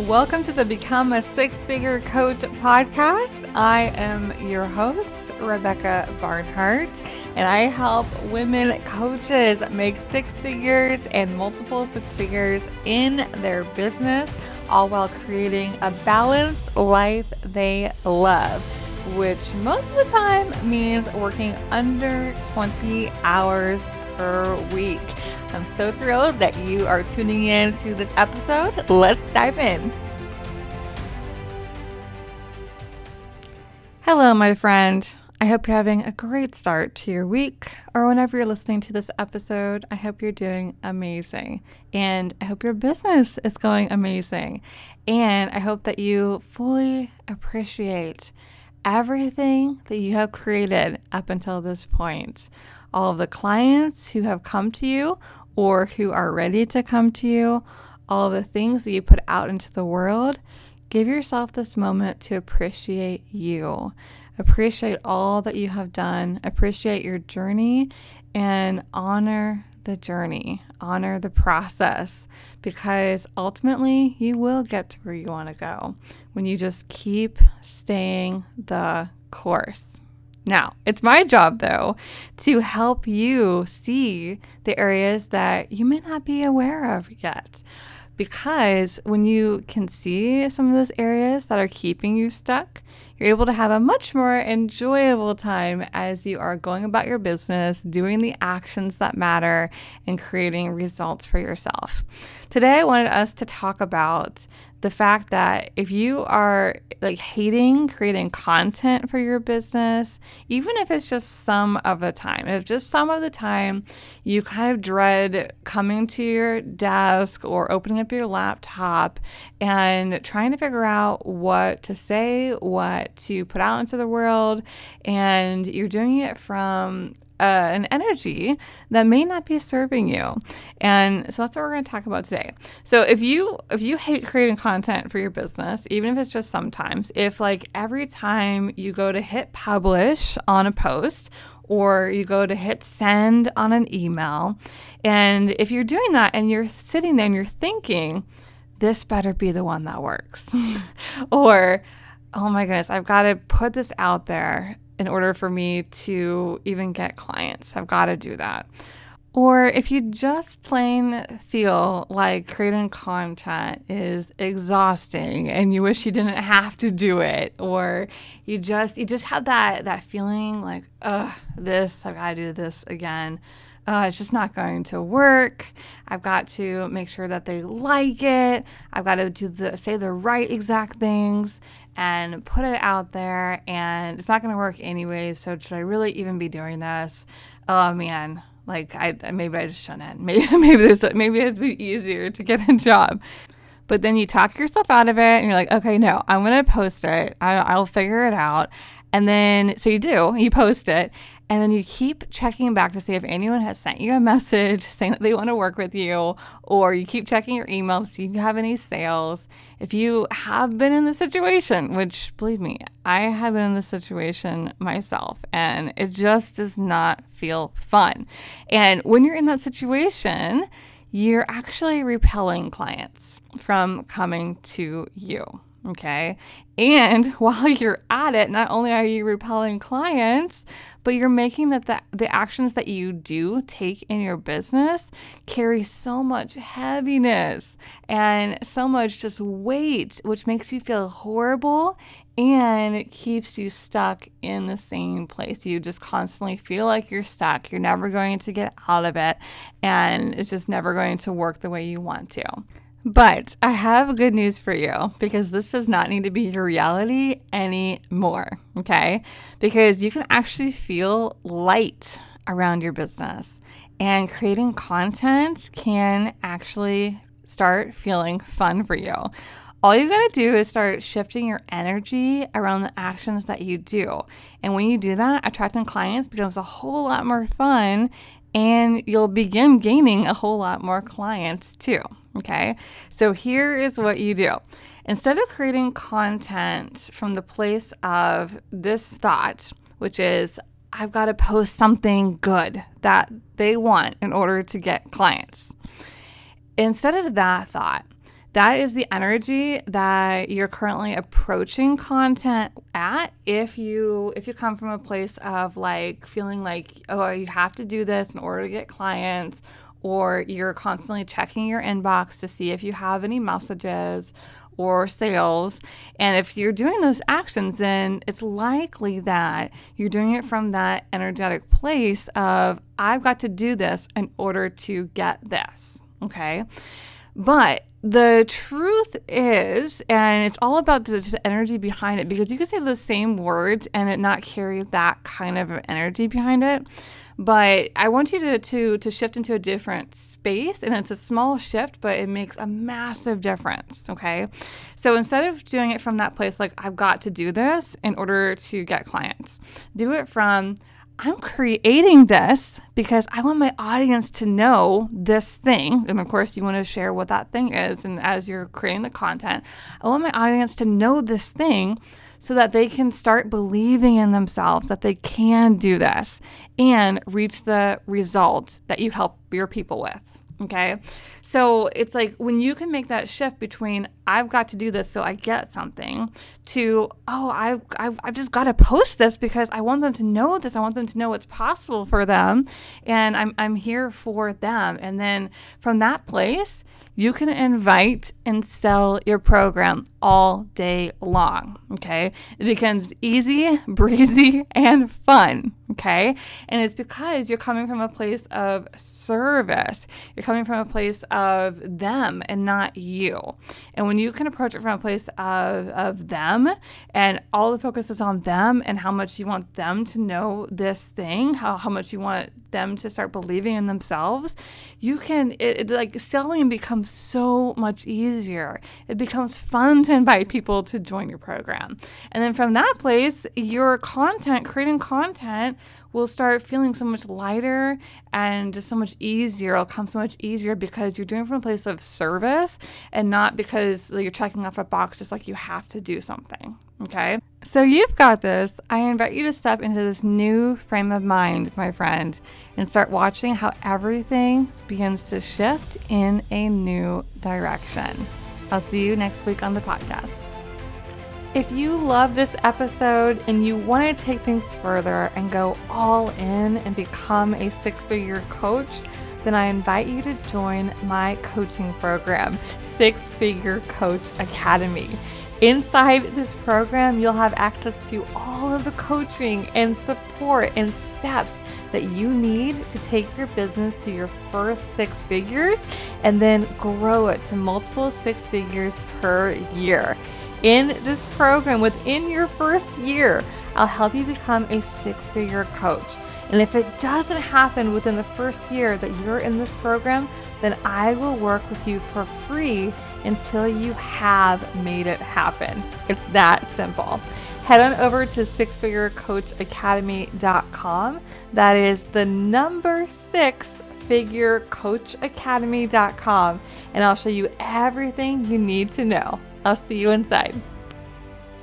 Welcome to the Become a Six Figure Coach podcast. I am your host, Rebecca Barnhart, and I help women coaches make six figures and multiple six figures in their business, all while creating a balanced life they love, which most of the time means working under 20 hours per week. I'm so thrilled that you are tuning in to this episode. Let's dive in. Hello, my friend. I hope you're having a great start to your week, or whenever you're listening to this episode, I hope you're doing amazing. And I hope your business is going amazing. And I hope that you fully appreciate everything that you have created up until this point. All of the clients who have come to you or who are ready to come to you, all the things that you put out into the world, give yourself this moment to appreciate you. Appreciate all that you have done, appreciate your journey, and honor the journey, honor the process, because ultimately you will get to where you want to go when you just keep staying the course. Now, it's my job though to help you see the areas that you may not be aware of yet. Because when you can see some of those areas that are keeping you stuck, you're able to have a much more enjoyable time as you are going about your business, doing the actions that matter, and creating results for yourself. Today, I wanted us to talk about the fact that if you are like hating creating content for your business, even if it's just some of the time, if just some of the time you kind of dread coming to your desk or opening up your laptop and trying to figure out what to say, what to put out into the world, and you're doing it from uh, an energy that may not be serving you. And so that's what we're going to talk about today. So if you if you hate creating content for your business even if it's just sometimes if like every time you go to hit publish on a post or you go to hit send on an email and if you're doing that and you're sitting there and you're thinking this better be the one that works or oh my goodness i've got to put this out there in order for me to even get clients. I've got to do that. Or if you just plain feel like creating content is exhausting and you wish you didn't have to do it, or you just you just have that that feeling like, ugh, this, I've got to do this again. Uh, it's just not going to work. I've got to make sure that they like it. I've got to do the say the right exact things and put it out there and it's not going to work anyway. so should i really even be doing this oh man like i maybe i just shouldn't maybe maybe there's maybe be easier to get a job but then you talk yourself out of it and you're like okay no i'm going to post it I, i'll figure it out and then so you do you post it and then you keep checking back to see if anyone has sent you a message saying that they want to work with you, or you keep checking your email to see if you have any sales. If you have been in the situation, which believe me, I have been in this situation myself, and it just does not feel fun. And when you're in that situation, you're actually repelling clients from coming to you. Okay. And while you're at it, not only are you repelling clients, but you're making that the, the actions that you do take in your business carry so much heaviness and so much just weight, which makes you feel horrible and it keeps you stuck in the same place. You just constantly feel like you're stuck. You're never going to get out of it, and it's just never going to work the way you want to. But I have good news for you because this does not need to be your reality anymore. Okay. Because you can actually feel light around your business, and creating content can actually start feeling fun for you. All you got to do is start shifting your energy around the actions that you do. And when you do that, attracting clients becomes a whole lot more fun and you'll begin gaining a whole lot more clients too. Okay, so here is what you do. Instead of creating content from the place of this thought, which is, I've got to post something good that they want in order to get clients. Instead of that thought, that is the energy that you're currently approaching content at if you if you come from a place of like feeling like oh you have to do this in order to get clients or you're constantly checking your inbox to see if you have any messages or sales. And if you're doing those actions, then it's likely that you're doing it from that energetic place of, I've got to do this in order to get this. Okay. But the truth is, and it's all about the, the, energy behind it because you can say the same words and it not carry that kind of energy behind it. But I want you to, to, to shift into a different space, and it's a small shift, but it makes a massive difference. Okay. So instead of doing it from that place, like, I've got to do this in order to get clients, do it from, I'm creating this because I want my audience to know this thing. And of course, you want to share what that thing is. And as you're creating the content, I want my audience to know this thing so that they can start believing in themselves that they can do this and reach the results that you help your people with. Okay. So it's like when you can make that shift between I've got to do this so I get something to, oh, I've, I've, I've just got to post this because I want them to know this. I want them to know what's possible for them and I'm, I'm here for them. And then from that place, you can invite and sell your program all day long. Okay. It becomes easy, breezy, and fun. Okay. And it's because you're coming from a place of service. You're coming from a place of them and not you. And when you can approach it from a place of, of them and all the focus is on them and how much you want them to know this thing, how, how much you want them to start believing in themselves, you can, it, it like selling becomes so much easier. It becomes fun to invite people to join your program. And then from that place, your content, creating content, will start feeling so much lighter and just so much easier. It'll come so much easier because you're doing from a place of service and not because you're checking off a box just like you have to do something. Okay. So you've got this. I invite you to step into this new frame of mind, my friend, and start watching how everything begins to shift in a new direction. I'll see you next week on the podcast. If you love this episode and you want to take things further and go all in and become a six figure coach, then I invite you to join my coaching program, Six Figure Coach Academy. Inside this program, you'll have access to all of the coaching and support and steps that you need to take your business to your first six figures and then grow it to multiple six figures per year. In this program, within your first year, I'll help you become a six figure coach. And if it doesn't happen within the first year that you're in this program, then I will work with you for free until you have made it happen. It's that simple. Head on over to sixfigurecoachacademy.com. That is the number six figurecoachacademy.com, and I'll show you everything you need to know. I'll see you inside.